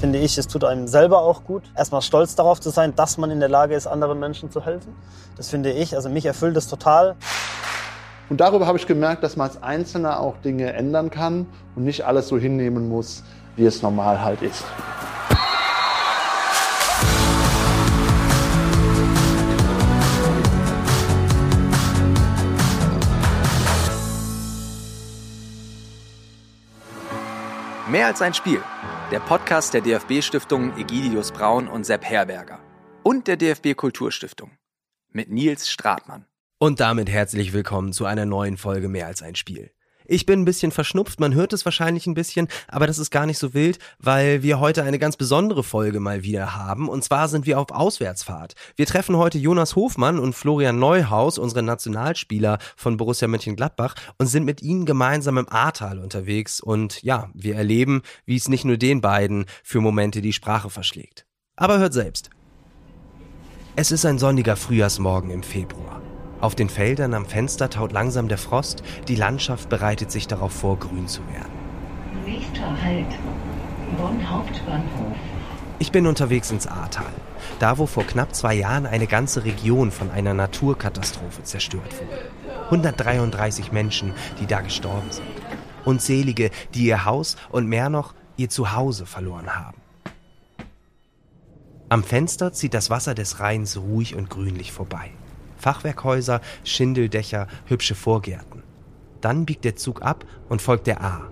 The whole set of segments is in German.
finde ich, es tut einem selber auch gut. Erstmal stolz darauf zu sein, dass man in der Lage ist, anderen Menschen zu helfen. Das finde ich, also mich erfüllt es total. Und darüber habe ich gemerkt, dass man als Einzelner auch Dinge ändern kann und nicht alles so hinnehmen muss, wie es normal halt ist. Mehr als ein Spiel. Der Podcast der DFB-Stiftungen Egidius Braun und Sepp Herberger. Und der DFB Kulturstiftung. Mit Nils Stratmann. Und damit herzlich willkommen zu einer neuen Folge Mehr als ein Spiel. Ich bin ein bisschen verschnupft, man hört es wahrscheinlich ein bisschen, aber das ist gar nicht so wild, weil wir heute eine ganz besondere Folge mal wieder haben. Und zwar sind wir auf Auswärtsfahrt. Wir treffen heute Jonas Hofmann und Florian Neuhaus, unsere Nationalspieler von Borussia Mönchengladbach, und sind mit ihnen gemeinsam im Ahrtal unterwegs. Und ja, wir erleben, wie es nicht nur den beiden für Momente die Sprache verschlägt. Aber hört selbst. Es ist ein sonniger Frühjahrsmorgen im Februar. Auf den Feldern am Fenster taut langsam der Frost, die Landschaft bereitet sich darauf vor, grün zu werden. Nächster Halt. Bonn Hauptbahnhof. Ich bin unterwegs ins Ahrtal, da wo vor knapp zwei Jahren eine ganze Region von einer Naturkatastrophe zerstört wurde. 133 Menschen, die da gestorben sind. Unzählige, die ihr Haus und mehr noch ihr Zuhause verloren haben. Am Fenster zieht das Wasser des Rheins ruhig und grünlich vorbei. Fachwerkhäuser, Schindeldächer, hübsche Vorgärten. Dann biegt der Zug ab und folgt der A.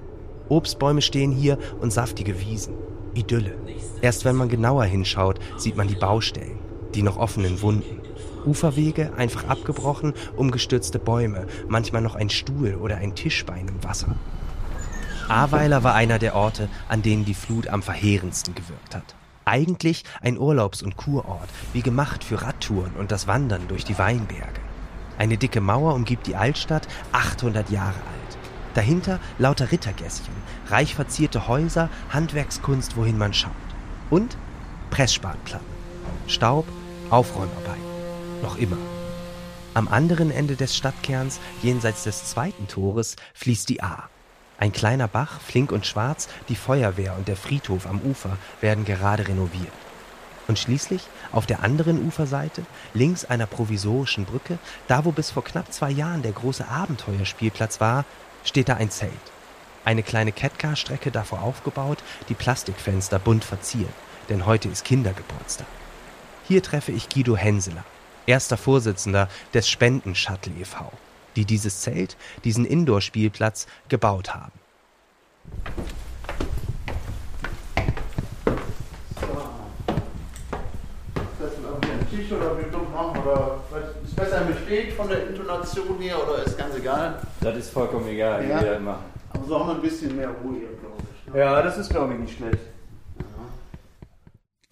Obstbäume stehen hier und saftige Wiesen. Idylle. Erst wenn man genauer hinschaut, sieht man die Baustellen, die noch offenen Wunden. Uferwege einfach abgebrochen, umgestürzte Bäume, manchmal noch ein Stuhl oder ein Tischbein im Wasser. Ahrweiler war einer der Orte, an denen die Flut am verheerendsten gewirkt hat. Eigentlich ein Urlaubs- und Kurort, wie gemacht für Radtouren und das Wandern durch die Weinberge. Eine dicke Mauer umgibt die Altstadt, 800 Jahre alt. Dahinter lauter Rittergässchen, reich verzierte Häuser, Handwerkskunst, wohin man schaut. Und Pressspanplatten. Staub, Aufräumarbeiten. Noch immer. Am anderen Ende des Stadtkerns, jenseits des zweiten Tores, fließt die Ahr. Ein kleiner Bach, flink und schwarz, die Feuerwehr und der Friedhof am Ufer werden gerade renoviert. Und schließlich, auf der anderen Uferseite, links einer provisorischen Brücke, da wo bis vor knapp zwei Jahren der große Abenteuerspielplatz war, steht da ein Zelt. Eine kleine Catcar-Strecke davor aufgebaut, die Plastikfenster bunt verziert, denn heute ist Kindergeburtstag. Hier treffe ich Guido Henseler, erster Vorsitzender des Spenden-Shuttle e.V., die dieses Zelt, diesen Indoor-Spielplatz gebaut haben. Tisch oder wie dumm machen oder ist besser im Steht von der Intonation hier oder ist ganz egal? Das ist vollkommen egal, wie Ja. wir das machen. Aber so haben wir ein bisschen mehr Ruhe hier, glaube ich. ne? Ja, das ist, glaube ich, nicht schlecht.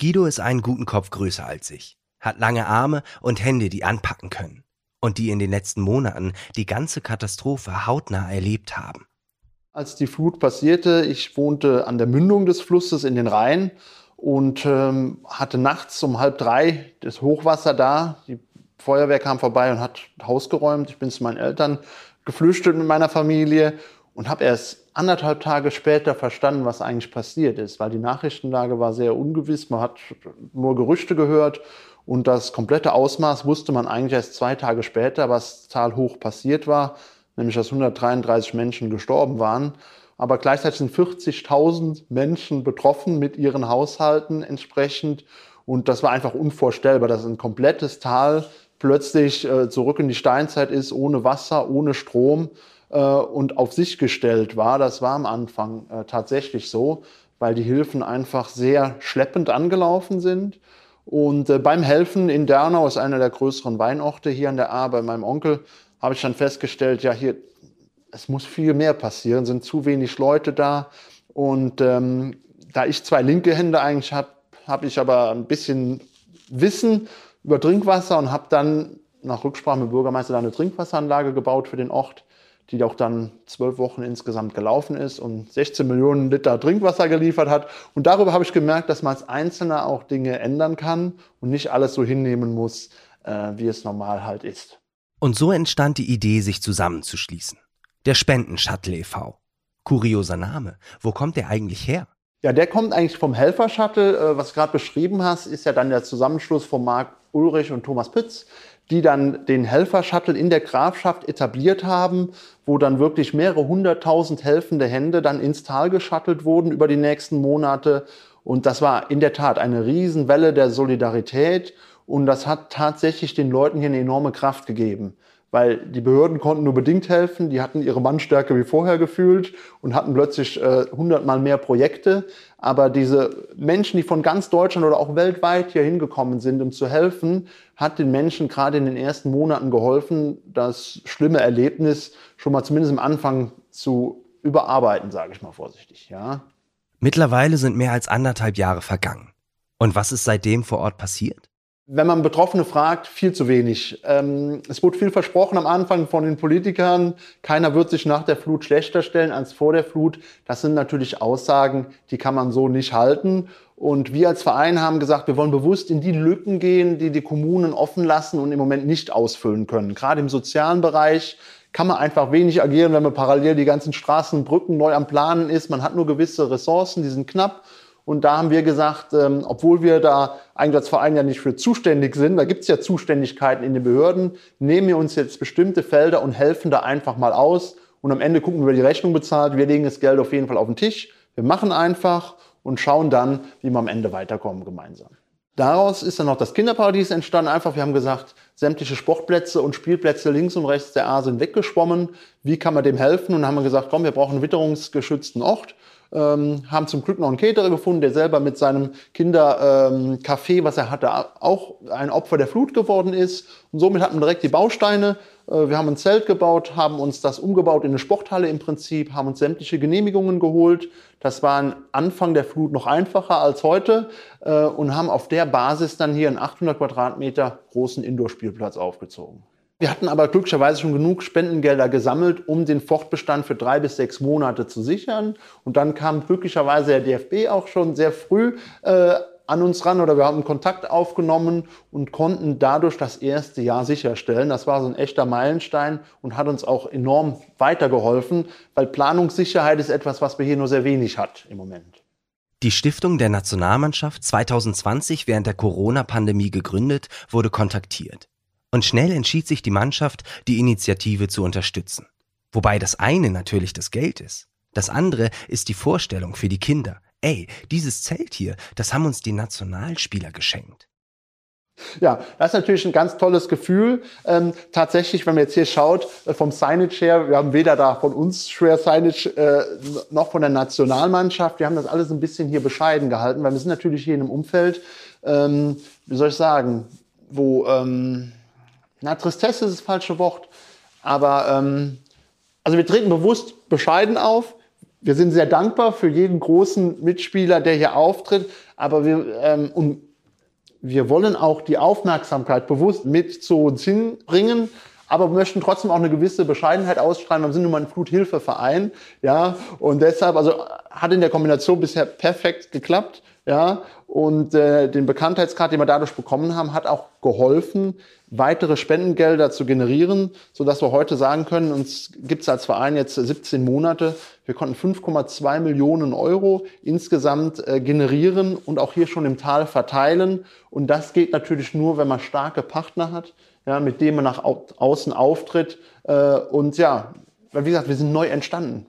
Guido ist einen guten Kopf größer als ich, hat lange Arme und Hände, die anpacken können und die in den letzten Monaten die ganze Katastrophe hautnah erlebt haben. Als die Flut passierte, ich wohnte an der Mündung des Flusses in den Rhein und ähm, hatte nachts um halb drei das Hochwasser da. Die Feuerwehr kam vorbei und hat Haus geräumt. Ich bin zu meinen Eltern geflüchtet mit meiner Familie und habe erst anderthalb Tage später verstanden, was eigentlich passiert ist, weil die Nachrichtenlage war sehr ungewiss. Man hat nur Gerüchte gehört und das komplette Ausmaß wusste man eigentlich erst zwei Tage später, was total hoch passiert war, nämlich dass 133 Menschen gestorben waren. Aber gleichzeitig sind 40.000 Menschen betroffen mit ihren Haushalten entsprechend. Und das war einfach unvorstellbar, dass ein komplettes Tal plötzlich äh, zurück in die Steinzeit ist, ohne Wasser, ohne Strom äh, und auf sich gestellt war. Das war am Anfang äh, tatsächlich so, weil die Hilfen einfach sehr schleppend angelaufen sind. Und äh, beim Helfen in Dernau ist einer der größeren Weinorte hier an der A bei meinem Onkel, habe ich dann festgestellt, ja, hier, es muss viel mehr passieren, sind zu wenig Leute da. Und ähm, da ich zwei linke Hände eigentlich habe, habe ich aber ein bisschen Wissen über Trinkwasser und habe dann nach Rücksprache mit dem Bürgermeister eine Trinkwasseranlage gebaut für den Ort, die auch dann zwölf Wochen insgesamt gelaufen ist und 16 Millionen Liter Trinkwasser geliefert hat. Und darüber habe ich gemerkt, dass man als Einzelner auch Dinge ändern kann und nicht alles so hinnehmen muss, äh, wie es normal halt ist. Und so entstand die Idee, sich zusammenzuschließen. Der Spenden-Shuttle e.V. Kurioser Name. Wo kommt der eigentlich her? Ja, der kommt eigentlich vom Helfer-Shuttle. Äh, was du gerade beschrieben hast, ist ja dann der Zusammenschluss von Marc Ulrich und Thomas Pütz, die dann den Helfer-Shuttle in der Grafschaft etabliert haben, wo dann wirklich mehrere hunderttausend helfende Hände dann ins Tal geschattelt wurden über die nächsten Monate. Und das war in der Tat eine Riesenwelle der Solidarität. Und das hat tatsächlich den Leuten hier eine enorme Kraft gegeben weil die Behörden konnten nur bedingt helfen. Die hatten ihre Mannstärke wie vorher gefühlt und hatten plötzlich äh, hundertmal äh, mehr Projekte. Aber diese Menschen, die von ganz Deutschland oder auch weltweit hier hingekommen sind, um zu helfen, hat den Menschen gerade in den ersten Monaten geholfen, das schlimme Erlebnis schon mal zumindest am Anfang zu überarbeiten, sage ich mal vorsichtig. Ja. Mittlerweile sind mehr als anderthalb Jahre vergangen. Und was ist seitdem vor Ort passiert? Wenn man Betroffene fragt, viel zu wenig. Ähm, es wurde viel versprochen am Anfang von den Politikern. Keiner wird sich nach der Flut schlechter stellen als vor der Flut. Das sind natürlich Aussagen, die kann man so nicht halten. Und wir als Verein haben gesagt, wir wollen bewusst in die Lücken gehen, die die Kommunen offen lassen und im Moment nicht ausfüllen können. Gerade im sozialen Bereich kann man einfach wenig agieren, wenn man parallel die ganzen Straßen Brücken neu am Planen ist. Man hat nur gewisse Ressourcen, die sind knapp. Und da haben wir gesagt, ähm, obwohl wir da eigentlich als Verein ja nicht für zuständig sind, da gibt es ja Zuständigkeiten in den Behörden, nehmen wir uns jetzt bestimmte Felder und helfen da einfach mal aus. Und am Ende gucken wir, wer die Rechnung bezahlt. Wir legen das Geld auf jeden Fall auf den Tisch. Wir machen einfach und schauen dann, wie wir am Ende weiterkommen gemeinsam. Daraus ist dann noch das Kinderparadies entstanden. Einfach, wir haben gesagt, sämtliche Sportplätze und Spielplätze links und rechts der A sind weggeschwommen. Wie kann man dem helfen? Und dann haben wir gesagt, komm, wir brauchen einen witterungsgeschützten Ort ähm, haben zum Glück noch einen Caterer gefunden, der selber mit seinem Kindercafé, ähm, was er hatte, auch ein Opfer der Flut geworden ist. Und somit hatten wir direkt die Bausteine. Äh, wir haben ein Zelt gebaut, haben uns das umgebaut in eine Sporthalle im Prinzip, haben uns sämtliche Genehmigungen geholt. Das war am Anfang der Flut noch einfacher als heute äh, und haben auf der Basis dann hier einen 800 Quadratmeter großen Indoor-Spielplatz aufgezogen. Wir hatten aber glücklicherweise schon genug Spendengelder gesammelt, um den Fortbestand für drei bis sechs Monate zu sichern. Und dann kam glücklicherweise der DFB auch schon sehr früh äh, an uns ran oder wir haben Kontakt aufgenommen und konnten dadurch das erste Jahr sicherstellen. Das war so ein echter Meilenstein und hat uns auch enorm weitergeholfen, weil Planungssicherheit ist etwas, was wir hier nur sehr wenig hat im Moment. Die Stiftung der Nationalmannschaft 2020 während der Corona-Pandemie gegründet, wurde kontaktiert. Und schnell entschied sich die Mannschaft, die Initiative zu unterstützen. Wobei das eine natürlich das Geld ist. Das andere ist die Vorstellung für die Kinder. Ey, dieses Zelt hier, das haben uns die Nationalspieler geschenkt. Ja, das ist natürlich ein ganz tolles Gefühl. Ähm, tatsächlich, wenn man jetzt hier schaut, äh, vom Signage her, wir haben weder da von uns schwer Signage äh, noch von der Nationalmannschaft. Wir haben das alles ein bisschen hier bescheiden gehalten, weil wir sind natürlich hier in einem Umfeld, ähm, wie soll ich sagen, wo ähm, na, Tristesse ist das falsche Wort. Aber ähm, also wir treten bewusst bescheiden auf. Wir sind sehr dankbar für jeden großen Mitspieler, der hier auftritt. Aber wir, ähm, und wir wollen auch die Aufmerksamkeit bewusst mit zu uns hinbringen. Aber wir möchten trotzdem auch eine gewisse Bescheidenheit ausstrahlen. Wir sind nun mal ein Fluthilfeverein, ja. Und deshalb, also hat in der Kombination bisher perfekt geklappt, ja. Und äh, den Bekanntheitsgrad, den wir dadurch bekommen haben, hat auch geholfen, weitere Spendengelder zu generieren, so dass wir heute sagen können, uns gibt es als Verein jetzt 17 Monate. Wir konnten 5,2 Millionen Euro insgesamt äh, generieren und auch hier schon im Tal verteilen. Und das geht natürlich nur, wenn man starke Partner hat, ja, mit denen man nach au außen auftritt. Äh, und ja, wie gesagt, wir sind neu entstanden.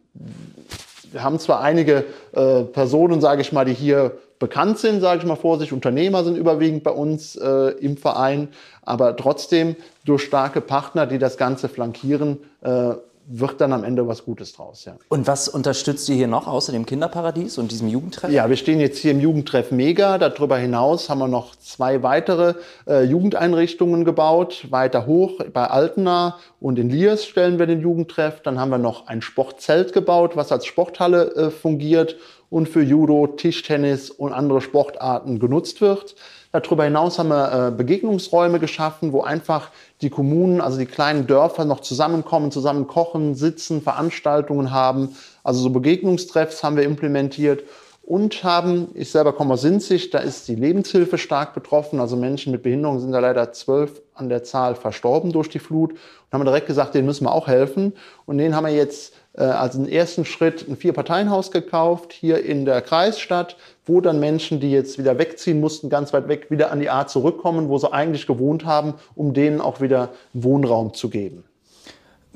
Wir haben zwar einige äh, Personen, sage ich mal, die hier bekannt sind, sage ich mal vor sich. Unternehmer sind überwiegend bei uns äh, im Verein, aber trotzdem durch starke Partner, die das Ganze flankieren, äh, wird dann am Ende was Gutes draus. Ja. Und was unterstützt ihr hier noch außer dem Kinderparadies und diesem Jugendtreff? Ja, wir stehen jetzt hier im Jugendtreff Mega. Darüber hinaus haben wir noch zwei weitere äh, Jugendeinrichtungen gebaut. Weiter hoch bei Altena und in Liers stellen wir den Jugendtreff. Dann haben wir noch ein Sportzelt gebaut, was als Sporthalle äh, fungiert und für Judo, Tischtennis und andere Sportarten genutzt wird. Darüber hinaus haben wir äh, Begegnungsräume geschaffen, wo einfach die Kommunen, also die kleinen Dörfer noch zusammenkommen, zusammen kochen, sitzen, Veranstaltungen haben. Also so Begegnungstreffs haben wir implementiert und haben, ich selber komme aus Sinzig, da ist die Lebenshilfe stark betroffen. Also Menschen mit Behinderung sind da leider zwölf an der Zahl verstorben durch die Flut. Und haben direkt gesagt, denen müssen wir auch helfen. Und denen haben wir jetzt also im ersten Schritt ein Vier-Parteien-Haus gekauft, hier in der Kreisstadt, wo dann Menschen, die jetzt wieder wegziehen mussten, ganz weit weg, wieder an die A zurückkommen, wo sie eigentlich gewohnt haben, um denen auch wieder Wohnraum zu geben.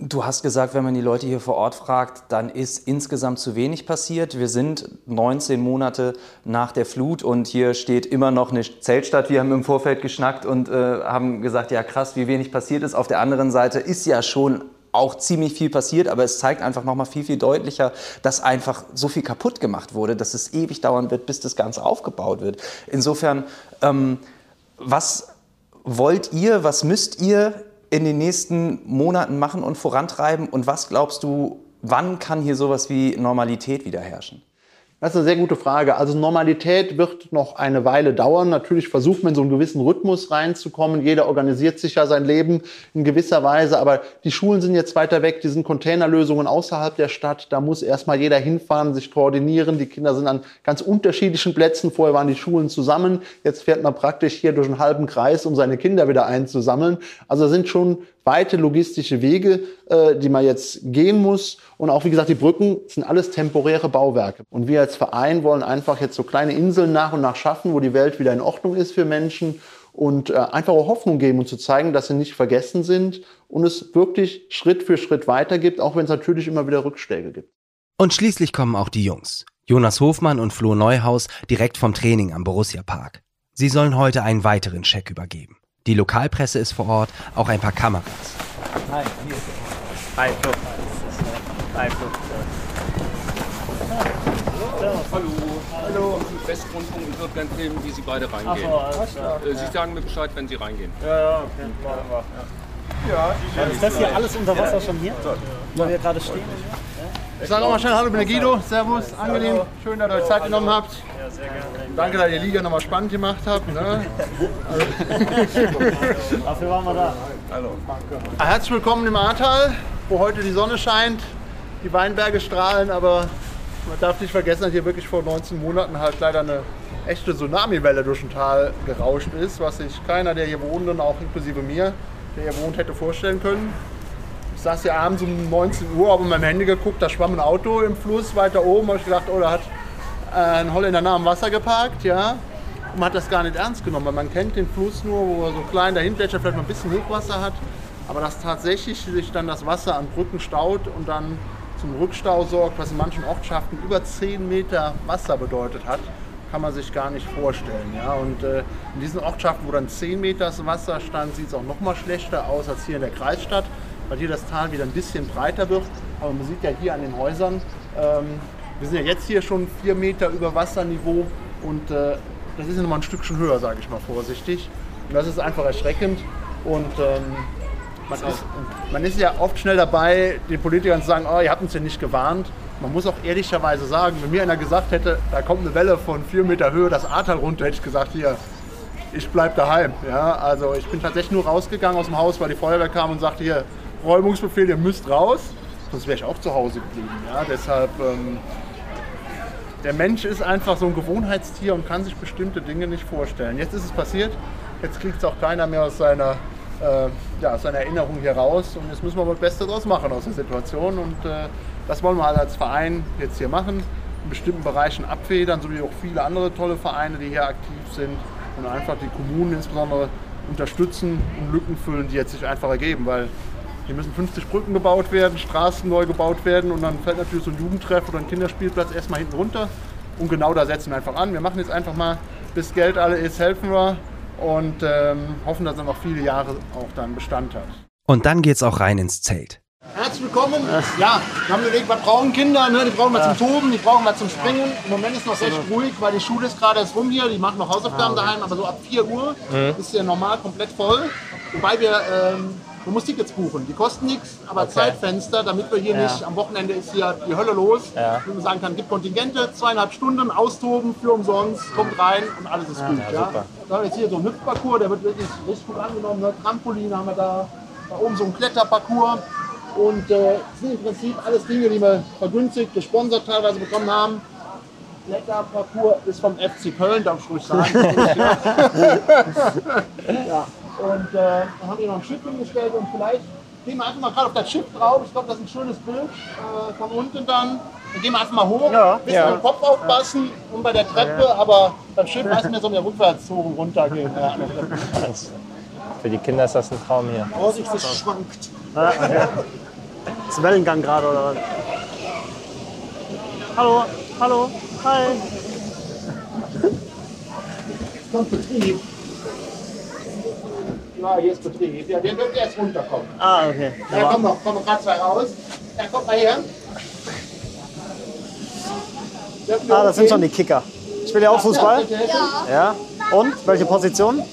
Du hast gesagt, wenn man die Leute hier vor Ort fragt, dann ist insgesamt zu wenig passiert. Wir sind 19 Monate nach der Flut und hier steht immer noch eine Zeltstadt. Wir haben im Vorfeld geschnackt und äh, haben gesagt, ja krass, wie wenig passiert ist. Auf der anderen Seite ist ja schon auch ziemlich viel passiert, aber es zeigt einfach noch mal viel, viel deutlicher, dass einfach so viel kaputt gemacht wurde, dass es ewig dauern wird, bis das Ganze aufgebaut wird. Insofern, ähm, was wollt ihr, was müsst ihr in den nächsten Monaten machen und vorantreiben? Und was glaubst du, wann kann hier sowas wie Normalität wieder herrschen? Das ist eine sehr gute Frage. Also Normalität wird noch eine Weile dauern. Natürlich versucht man in so einen gewissen Rhythmus reinzukommen. Jeder organisiert sich ja sein Leben in gewisser Weise. Aber die Schulen sind jetzt weiter weg. Die sind Containerlösungen außerhalb der Stadt. Da muss erstmal jeder hinfahren, sich koordinieren. Die Kinder sind an ganz unterschiedlichen Plätzen. Vorher waren die Schulen zusammen. Jetzt fährt man praktisch hier durch einen halben Kreis, um seine Kinder wieder einzusammeln. Also sind schon weite logistische Wege, äh, die man jetzt gehen muss. Und auch, wie gesagt, die Brücken sind alles temporäre Bauwerke. Und wir als Verein wollen einfach jetzt so kleine Inseln nach und nach schaffen, wo die Welt wieder in Ordnung ist für Menschen und äh, einfach auch Hoffnung geben und zu zeigen, dass sie nicht vergessen sind und es wirklich Schritt für Schritt weitergibt, auch wenn es natürlich immer wieder Rückschläge gibt. Und schließlich kommen auch die Jungs. Jonas Hofmann und Flo Neuhaus direkt vom Training am Borussia Park. Sie sollen heute einen weiteren Scheck übergeben. Die Lokalpresse ist vor Ort, auch ein paar Kameras. Hi, hier ist Hi, Flo. Hi, Flo. Hallo. Hallo. Westrundfunk und wird ganz nehmen, wie Sie beide reingehen. Äh, Sie sagen mir Bescheid, wenn Sie reingehen. Ja, ja, okay. Machen wir. Ja. Ist das hier alles unter Wasser schon hier? Wo wir gerade stehen? Ich sage nochmal schnell Hallo, ich bin der Guido. Servus, angenehm. Schön, dass ihr euch Zeit genommen habt. Ja, sehr gerne. Danke, dass ihr die Liga nochmal spannend gemacht habt. Ne? Dafür waren wir da. Ah, Herzlich willkommen im Ahrtal, wo heute die Sonne scheint, die Weinberge strahlen, aber man darf nicht vergessen, dass hier wirklich vor 19 Monaten halt leider eine echte Tsunamiwelle durch ein Tal gerauscht ist, was sich keiner, der hier wohnt und auch inklusive mir, der hier wohnt, hätte vorstellen können. Ich saß hier abends um 19 Uhr, habe in meinem Handy geguckt, da schwamm ein Auto im Fluss weiter oben. habe ich gedacht, oh, da hat äh, ein Holländer nah am Wasser geparkt, ja. Man hat das gar nicht ernst genommen, weil man kennt den Fluss nur, wo er so klein dahin plätschert, vielleicht mal ein bisschen Hochwasser hat. Aber dass tatsächlich sich dann das Wasser an Brücken staut und dann zum Rückstau sorgt, was in manchen Ortschaften über 10 Meter Wasser bedeutet hat, kann man sich gar nicht vorstellen. Ja? Und äh, in diesen Ortschaften, wo dann 10 Meter Wasser stand, sieht es auch noch mal schlechter aus als hier in der Kreisstadt, weil hier das Tal wieder ein bisschen breiter wird. Aber man sieht ja hier an den Häusern, ähm, wir sind ja jetzt hier schon 4 Meter über Wasserniveau und äh, das ist ja noch mal ein Stückchen höher, sage ich mal vorsichtig. Und das ist einfach erschreckend. Und ähm, man, ist, man ist ja oft schnell dabei, den Politikern zu sagen, oh, ihr habt uns ja nicht gewarnt. Man muss auch ehrlicherweise sagen, wenn mir einer gesagt hätte, da kommt eine Welle von 4 Meter Höhe, das Ahrtal runter, hätte ich gesagt, hier, ich bleib daheim. Ja, also ich bin tatsächlich nur rausgegangen aus dem Haus, weil die Feuerwehr kam und sagte, hier, Räumungsbefehl, ihr müsst raus. Sonst wäre ich auch zu Hause geblieben. Ja, deshalb, ähm, der Mensch ist einfach so ein Gewohnheitstier und kann sich bestimmte Dinge nicht vorstellen. Jetzt ist es passiert, jetzt kriegt es auch keiner mehr aus seiner, äh, ja, aus seiner Erinnerung hier raus. Und jetzt müssen wir mal das Beste draus machen aus der Situation. Und äh, das wollen wir halt als Verein jetzt hier machen. In bestimmten Bereichen abfedern, so wie auch viele andere tolle Vereine, die hier aktiv sind. Und einfach die Kommunen insbesondere unterstützen und Lücken füllen, die jetzt sich einfach ergeben. Weil hier müssen 50 Brücken gebaut werden, Straßen neu gebaut werden und dann fällt natürlich so ein Jugendtreff oder ein Kinderspielplatz erstmal hinten runter. Und genau da setzen wir einfach an. Wir machen jetzt einfach mal, bis Geld alle ist, helfen wir und ähm, hoffen, dass er noch viele Jahre auch dann Bestand hat. Und dann geht's auch rein ins Zelt. Herzlich willkommen. Ja, wir haben überlegt, was brauchen Kinder? Ne? Die brauchen wir zum Toben, die brauchen wir zum Springen. Im Moment ist noch recht ruhig, weil die Schule ist gerade erst rum hier. Die machen noch Hausaufgaben daheim, aber so ab 4 Uhr ist hier normal komplett voll. Wobei wir, ähm, man muss Tickets buchen. Die kosten nichts, aber Zeitfenster, damit wir hier nicht, am Wochenende ist hier die Hölle los. Ja. Wenn man sagen kann, gibt Kontingente, zweieinhalb Stunden, austoben, für umsonst, kommt rein und alles ist gut. Ja, Dann haben wir jetzt hier so einen Hüpfparcours, der wird wirklich richtig gut angenommen. Ne? Trampolin haben wir da, da oben so ein Kletterparcours. Und äh, sind im Prinzip alles Dinge, die wir vergünstigt, gesponsert teilweise bekommen haben. Kletterparcours ist vom FC Köln, darf ich ruhig sagen. ja. Und äh, dann haben wir noch ein Schiff hingestellt und vielleicht gehen wir einfach mal gerade auf das Schiff drauf. Ich glaube, das ist ein schönes Bild äh, von unten dann. Dann gehen wir einfach mal hoch, Ja. bisschen Ja. dem Kopf aufpassen und bei der Treppe, aber beim Schiff lassen wir so eine Rückwärtszogen runtergehen. Ja. Für die Kinder ist das ein Traum hier. Vorsicht, es schwankt. Ist Wellengang gerade oder was? Hallo, hallo, hi. Kommt Betrieb. Ja, hier ist Betrieb. Ja, der wird erst runterkommen. Ah, okay. Ja, komm noch, komm noch gerade zwei raus. Ja, komm mal her. Ah, das sind schon die Kicker. Spielt ihr auch Fußball? Ja. Und? Welche Position?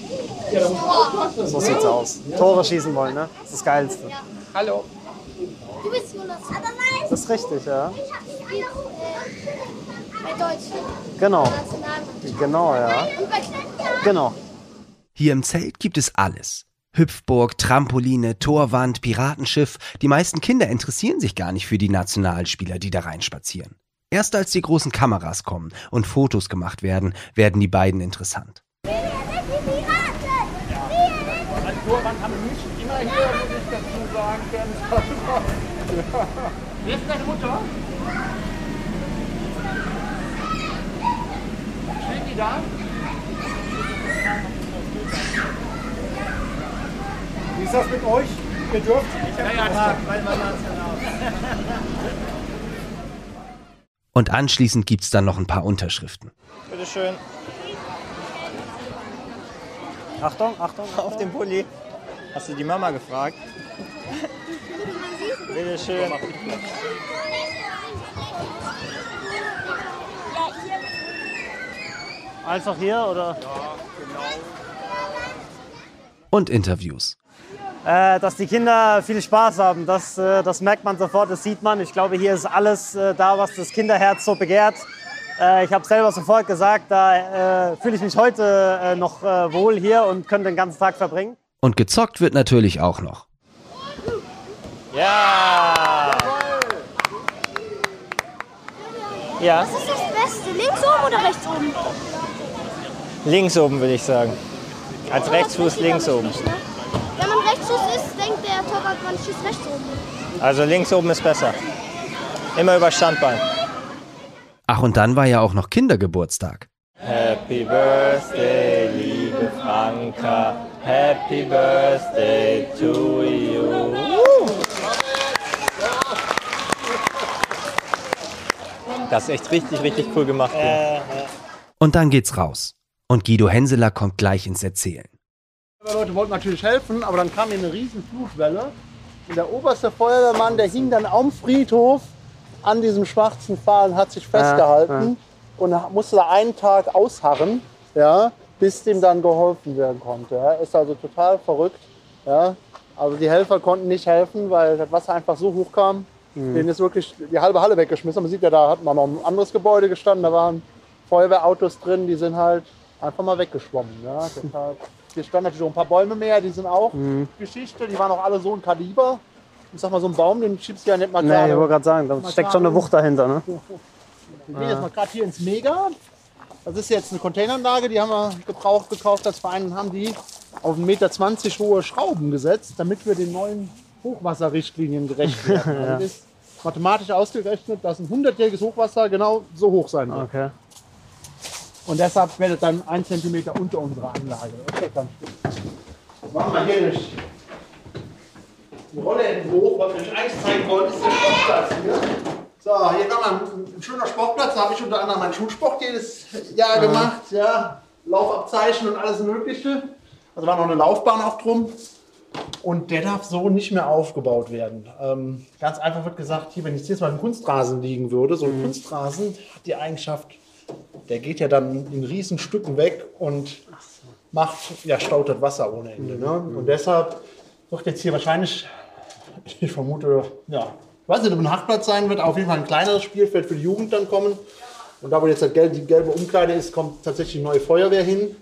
So sieht's aus. Tore schießen wollen, ne? Das ist das Geilste. Hallo. Du bist Jonas. Das ist richtig, ja. Ich hab äh, bei Deutschland. Genau. Genau, ja. Genau. Hier im Zelt gibt es alles. Hüpfburg, Trampoline, Torwand, Piratenschiff. Die meisten Kinder interessieren sich gar nicht für die Nationalspieler, die da reinspazieren. Erst als die großen Kameras kommen und Fotos gemacht werden, werden die beiden interessant. Wir sind die Piraten. Wir sind Torwand haben wir nicht immer hier, muss ich dazu sagen, können. Wer ist deine Mutter? Steht die da? Wie ist das mit euch? Ihr dürft? Ja, ja, klar. Und anschließend gibt's dann noch ein paar Unterschriften. Bitteschön. Achtung, Achtung. Auf dem Pulli. Hast du die Mama gefragt? Bitteschön. Einfach hier oder? Und Interviews. Äh, dass die Kinder viel Spaß haben, das, äh, das merkt man sofort, das sieht man. Ich glaube, hier ist alles äh, da, was das Kinderherz so begehrt. Äh, ich habe selber sofort gesagt, da äh, fühle ich mich heute äh, noch äh, wohl hier und könnte den ganzen Tag verbringen. Und gezockt wird natürlich auch noch. Ja! Ja, Was ist das Beste? Links oben oder rechts oben? links oben würde ich sagen. Als Rechtsfuß links oben. Wenn man Rechtsfuß ist, denkt der Torwart, man schießt rechts oben. Also links oben ist besser. Immer über Standbein. Ach, und dann war ja auch noch Kindergeburtstag. Happy Birthday, liebe Franka. Happy Birthday to you. Das ist echt richtig, richtig cool gemacht. hier. Und dann geht's raus. Und Guido Henseler kommt gleich ins Erzählen. Die Leute wollten natürlich helfen, aber dann kam hier eine riesen Flutwelle. Und der oberste Feuerwehrmann, der hing dann am Friedhof an diesem schwarzen Pfahl und hat sich festgehalten und musste da einen Tag ausharren, ja, bis dem dann geholfen werden konnte. Ja. Ist also total verrückt. Ja. Also die Helfer konnten nicht helfen, weil das Wasser einfach so hoch kam. Denen ist wirklich die halbe Halle weggeschmissen. Man sieht ja, da hat man noch ein anderes Gebäude gestanden, da waren Feuerwehrautos drin, die sind halt einfach mal weggeschwommen. Ja. Deshalb, hier standen natürlich auch ein paar Bäume mehr, die sind auch Geschichte, die waren auch alle so ein Kaliber. Ich sag mal, so ein Baum, den schiebst du ja nicht mal Nee, gerade. ich wollte gerade sagen, da steckt schon eine Wucht dahinter. Ne? Wir gehen jetzt mal gerade hier ins Mega. Das ist jetzt eine Containeranlage, die haben wir gebraucht gekauft als Verein und haben die auf 1,20 Meter hohe Schrauben gesetzt, damit wir den neuen Hochwasserrichtlinien gerecht werden. Also ist mathematisch ausgerechnet, dass ein 100-jähriges Hochwasser genau so hoch sein wird. Okay. Und deshalb werdet dann ein Zentimeter unter unserer Anlage. Okay, dann. Machen wir hier nicht. Die Rolle hoch, was wir euch eigentlich zeigen wollen, ist der Sportplatz hier. So, hier kann man ein schöner Sportplatz, da habe ich unter anderem meinen Schulsport jedes Jahr gemacht, ja. Laufabzeichen und alles Mögliche. Also war noch eine Laufbahn auch drum. Und der darf so nicht mehr aufgebaut werden. Ähm, ganz einfach wird gesagt, hier, wenn jetzt jetzt mal ein Kunstrasen liegen würde, so ein Kunstrasen hat die Eigenschaft, der geht ja dann in riesen Stücken weg und macht, ja, staut das Wasser ohne Ende. Ne? Und deshalb wird jetzt hier wahrscheinlich, ich vermute, ja, ich weiß nicht, ob ein Hartplatz sein wird, auf jeden Fall ein kleineres Spielfeld für die Jugend dann kommen. Und da, wo jetzt die gelbe Umkleide ist, kommt tatsächlich die neue Feuerwehr hin.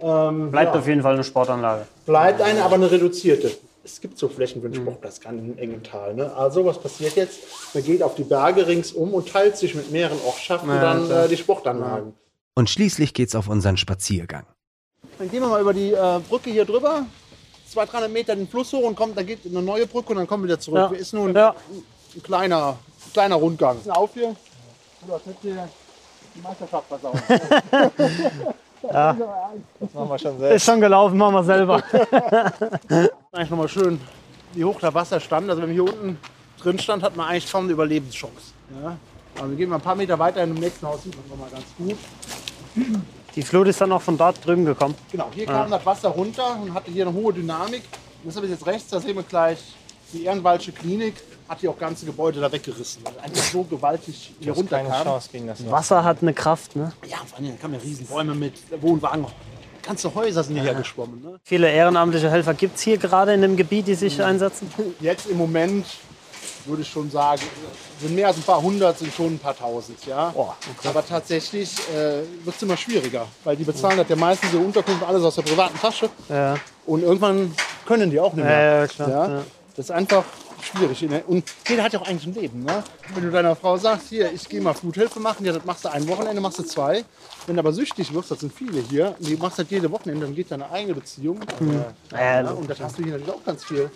Ähm, Bleibt ja, auf jeden Fall eine Sportanlage. bleibt eine, aber eine reduzierte. Es gibt so Flächen für einen Sportplatz, gerade im engen Tal. Ne? Also was passiert jetzt? Man geht auf die Berge ringsum und teilt sich mit mehreren Ortschaften Ja, dann äh, die Sportanlagen. Und schließlich geht's auf unseren Spaziergang. Dann gehen wir mal über die äh, Brücke hier drüber. 200, 300 Meter den Fluss hoch und kommt, dann geht eine neue Brücke und dann kommen wir wieder zurück. Ja. Ist nur ein, Ja. ein kleiner, kleiner Rundgang. Auf hier. Du hast nicht hier die Meisterschaft versauen. Ja. Das machen wir schon Ist selbst. schon gelaufen, machen wir selber. eigentlich nochmal schön, wie hoch der Wasser stand. Also wenn man hier unten drin stand, hat man eigentlich kaum eine Überlebenschance. Ja? Aber wir gehen mal ein paar Meter weiter in dem nächsten Haus, sieht man noch mal ganz gut. Die Flut ist dann auch von dort drüben gekommen. Genau, hier kam das Wasser runter und hatte hier eine hohe Dynamik. Und das habe ich jetzt rechts, da sehen wir gleich die Ehrenwaldsche Klinik, hat hier auch ganze Gebäude da weggerissen. Weil einfach so gewaltig hier hast keine. Chance gegen das Wasser. Wasser hat eine Kraft. Ne? Ja, vor allem, da kamen ja Riesenbäume mit, Wohnwagen, ganze Häuser sind hierher geschwommen. Ne? Viele ehrenamtliche Helfer gibt es hier gerade in dem Gebiet, die sich einsetzen. Jetzt im Moment würde ich schon sagen, sind mehr als ein paar hundert, sind schon ein paar tausend. Ja? Aber tatsächlich äh, wird es immer schwieriger, weil die bezahlen das ja meistens ihre Unterkunft alles aus der privaten Tasche. Ja. Und irgendwann können die auch nicht Ja, mehr. ja, klar, ja. Das ist einfach schwierig. Und jeder hat ja auch eigentlich ein Leben. Ne? Wenn du deiner Frau sagst, hier, ich gehe mal Fluthilfe machen, ja, das machst du ein Wochenende, machst du zwei. Wenn du aber süchtig wirst, das sind viele hier, und du machst das jede Wochenende, dann geht deine eigene Beziehung. Mhm. Äh, Ja, und das hast du hier natürlich auch ganz viel.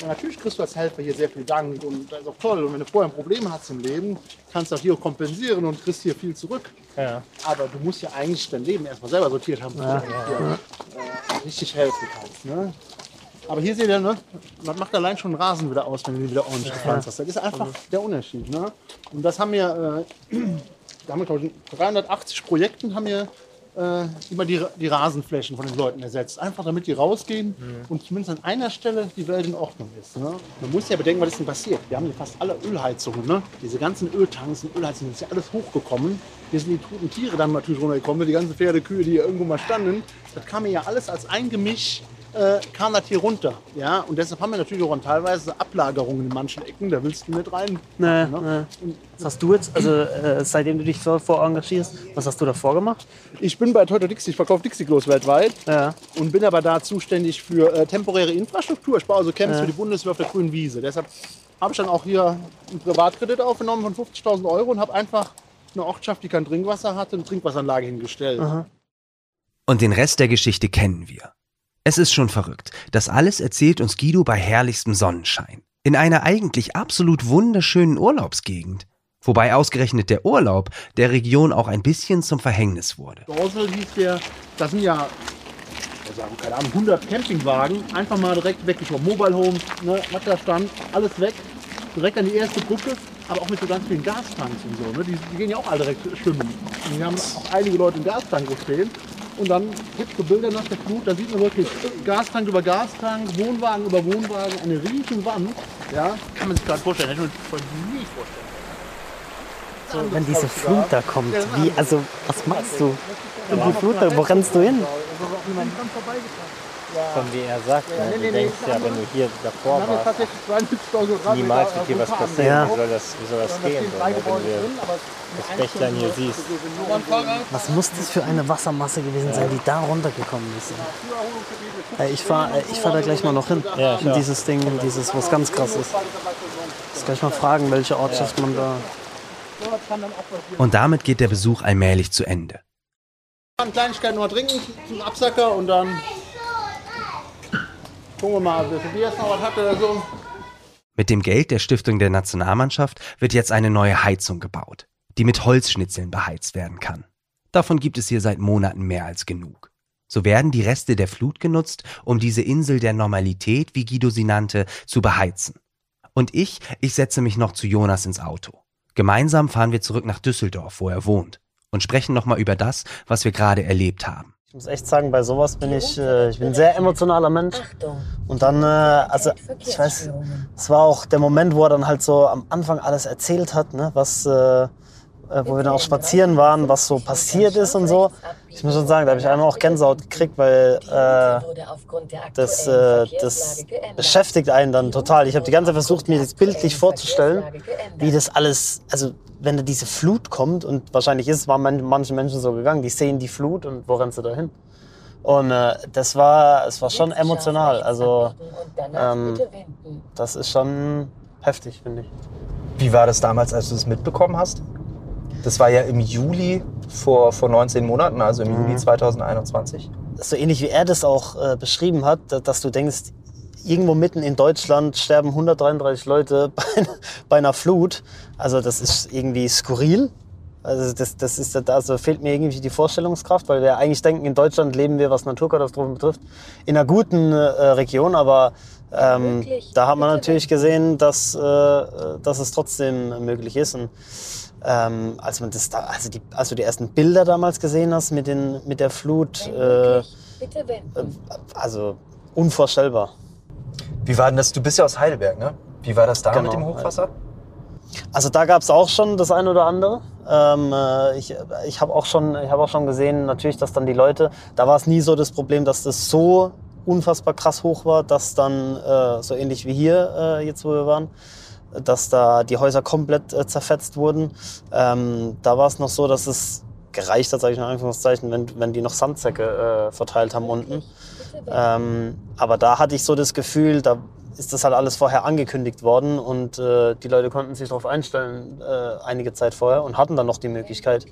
Ja, natürlich kriegst du als Helfer hier sehr viel Dank und das ist auch toll. Und wenn du vorher ein Problem hast im Leben, kannst du auch hier kompensieren und kriegst hier viel zurück. Ja. Aber du musst ja eigentlich dein Leben erstmal selber sortiert haben, bevor Ja. du hier, äh, richtig helfen kannst. Ne? Aber hier seht ihr, ne, man macht allein schon Rasen wieder aus, wenn du ihn wieder ordentlich gepflanzt hast. Das ist einfach der Unterschied. Ne? Und das haben wir, äh, da haben wir glaub ich, in 380 Projekten haben wir äh, immer die, die Rasenflächen von den Leuten ersetzt. Einfach damit die rausgehen und zumindest an einer Stelle die Welt in Ordnung ist. Ne? Man muss ja bedenken, was ist denn passiert. Wir haben hier fast alle Ölheizungen. Ne? Diese ganzen Öltanks und Ölheizungen, das ist ja alles hochgekommen. Hier sind die toten Tiere dann natürlich runtergekommen, die ganzen Pferde, Kühe, die hier irgendwo mal standen. Das kam hier ja alles als ein Gemisch äh, kam das hier runter. Ja? Und deshalb haben wir natürlich auch teilweise Ablagerungen in manchen Ecken, da willst du nicht rein. Nee, ne? nee. Was hast du jetzt, also äh, seitdem du dich so vor engagierst, was hast du davor gemacht? Ich bin bei Toyota Dixie, ich verkaufe Dixie-Klos weltweit Ja. und bin aber da zuständig für äh, temporäre Infrastruktur. Ich baue also Camps Ja. für die Bundeswehr auf der grünen Wiese. Deshalb habe ich dann auch hier einen Privatkredit aufgenommen von 50.000 Euro und habe einfach eine Ortschaft, die kein Trinkwasser hatte, eine Trinkwasseranlage hingestellt. Und den Rest der Geschichte kennen wir. Es ist schon verrückt. Das alles erzählt uns Guido bei herrlichstem Sonnenschein. In einer eigentlich absolut wunderschönen Urlaubsgegend. Wobei ausgerechnet der Urlaub der Region auch ein bisschen zum Verhängnis wurde. Dorsel hieß der, das sind ja, also, keine Ahnung, 100 Campingwagen, einfach mal direkt weggeschoben. Mobile Home, ne, was alles weg. Direkt an die erste Brücke, aber auch mit so ganz vielen Gastanks und so. Ne? Die, die gehen ja auch alle direkt schwimmen. Und hier haben auch einige Leute im Gastank stehen. Und dann gibt es so Bilder nach der Flut, da sieht man wirklich Gastank über Gastank, Wohnwagen über Wohnwagen, eine riesen Wand. Ja, kann man sich gerade vorstellen, hätte man sich nie vorstellen. Wenn diese Flut da kommt, wie, also was machst du? Und die Flut, da, wo rennst du hin? Von wie er sagt, ne? du denkst ja, wenn du hier davor warst, tatsächlich 72.000 Quadratmeter niemals wird hier was Vulkan. passieren. Ja. Wie soll das, wie soll das Da gehen? So, ne? Wenn du das Bächlein hier siehst. Was muss das für eine Wassermasse gewesen sein, die da runtergekommen ist? Ey, ich fahre ich fahr da gleich mal noch hin. Ja, in dieses Ding, dieses, was ganz krass ist. Ich gleich mal fragen, welche Ortschaft man da. Und damit geht der Besuch allmählich zu Ende. Eine Kleinigkeit noch trinken zum Absacker und dann gucken wir mal, wer Tobias noch was hat oder so. Mit dem Geld der Stiftung der Nationalmannschaft wird jetzt eine neue Heizung gebaut, die mit Holzschnitzeln beheizt werden kann. Davon gibt es hier seit Monaten mehr als genug. So werden die Reste der Flut genutzt, um diese Insel der Normalität, wie Guido sie nannte, zu beheizen. Und ich, ich setze mich noch zu Jonas ins Auto. Gemeinsam fahren wir zurück nach Düsseldorf, wo er wohnt, und sprechen nochmal über das, was wir gerade erlebt haben. Ich muss echt sagen, bei sowas bin ich, äh, ich bin ein sehr emotionaler Mensch. Und dann, äh, also ich weiß, es war auch der Moment, wo er dann halt so am Anfang alles erzählt hat, ne, was, äh, wo wir dann auch spazieren waren, was so passiert ist und so. Ich muss schon sagen, da habe ich einmal auch Gänsehaut gekriegt, weil äh, das, äh, das beschäftigt einen dann total. Ich habe die ganze Zeit versucht, mir das bildlich vorzustellen, wie das alles, also wenn da diese Flut kommt und wahrscheinlich ist es, waren man- manchen Menschen so gegangen, die sehen die Flut und wo rennen sie da hin? Und äh, das war, es war schon emotional. Also ähm, das ist schon heftig, finde ich. Wie war das damals, als du es mitbekommen hast? Das war ja im Juli vor, vor 19 Monaten, also im Juli 2021. so ähnlich wie er das auch äh, beschrieben hat, da- dass du denkst, irgendwo mitten in Deutschland sterben 133 Leute bei, bei einer Flut. Also das ist irgendwie skurril. Also das, das ist, also fehlt mir irgendwie die Vorstellungskraft, weil wir eigentlich denken, in Deutschland leben wir, was Naturkatastrophen betrifft, in einer guten äh, Region, aber ähm, da hat man natürlich gesehen, dass, äh, dass es trotzdem möglich ist. Und, ähm, als, man das da, also die, als du die ersten Bilder damals gesehen hast mit, den, mit der Flut, äh, also unvorstellbar. Wie war denn das? Du bist ja aus Heidelberg, ne? Wie war das da Genau, mit dem Hochwasser? Also da gab es auch schon das eine oder andere. Ähm, äh, ich ich habe auch, schon- ich hab auch schon gesehen, natürlich, dass dann die Leute, da war es nie so das Problem, dass das so unfassbar krass hoch war, dass dann, äh, so ähnlich wie hier äh, jetzt, wo wir waren, dass da die Häuser komplett äh, zerfetzt wurden. Ähm, da war es noch so, dass es gereicht hat, sage ich in Anführungszeichen, wenn, wenn die noch Sandsäcke äh, verteilt haben unten. Ähm, aber da hatte ich so das Gefühl, da ist das halt alles vorher angekündigt worden und äh, die Leute konnten sich darauf einstellen äh, einige Zeit vorher und hatten dann noch die Möglichkeit,